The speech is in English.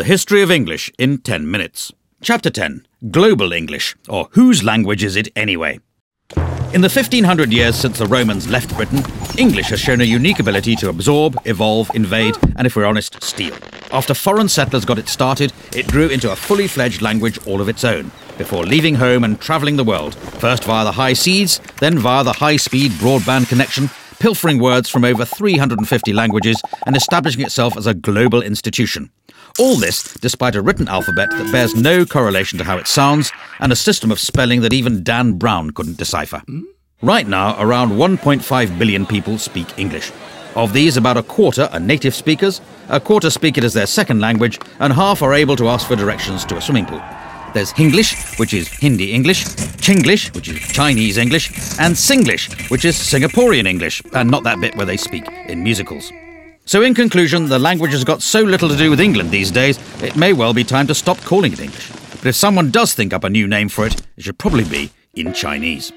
The History of English in 10 minutes. Chapter 10 Global English, or Whose Language Is It Anyway? In the 1500 years since the Romans left Britain, English has shown a unique ability to absorb, evolve, invade, and if we're honest, steal. After foreign settlers got it started, it grew into a fully fledged language all of its own, before leaving home and travelling the world, first via the high seas, then via the high speed broadband connection, pilfering words from over 350 languages and establishing itself as a global institution. All this despite a written alphabet that bears no correlation to how it sounds and a system of spelling that even Dan Brown couldn't decipher. Right now, around 1.5 billion people speak English. Of these, about a quarter are native speakers, a quarter speak it as their second language, and half are able to ask for directions to a swimming pool. There's Hinglish, which is Hindi English, Chinglish, which is Chinese English, and Singlish, which is Singaporean English, and not that bit where they speak in musicals. So, in conclusion, the language has got so little to do with England these days, it may well be time to stop calling it English. But if someone does think up a new name for it, it should probably be in Chinese.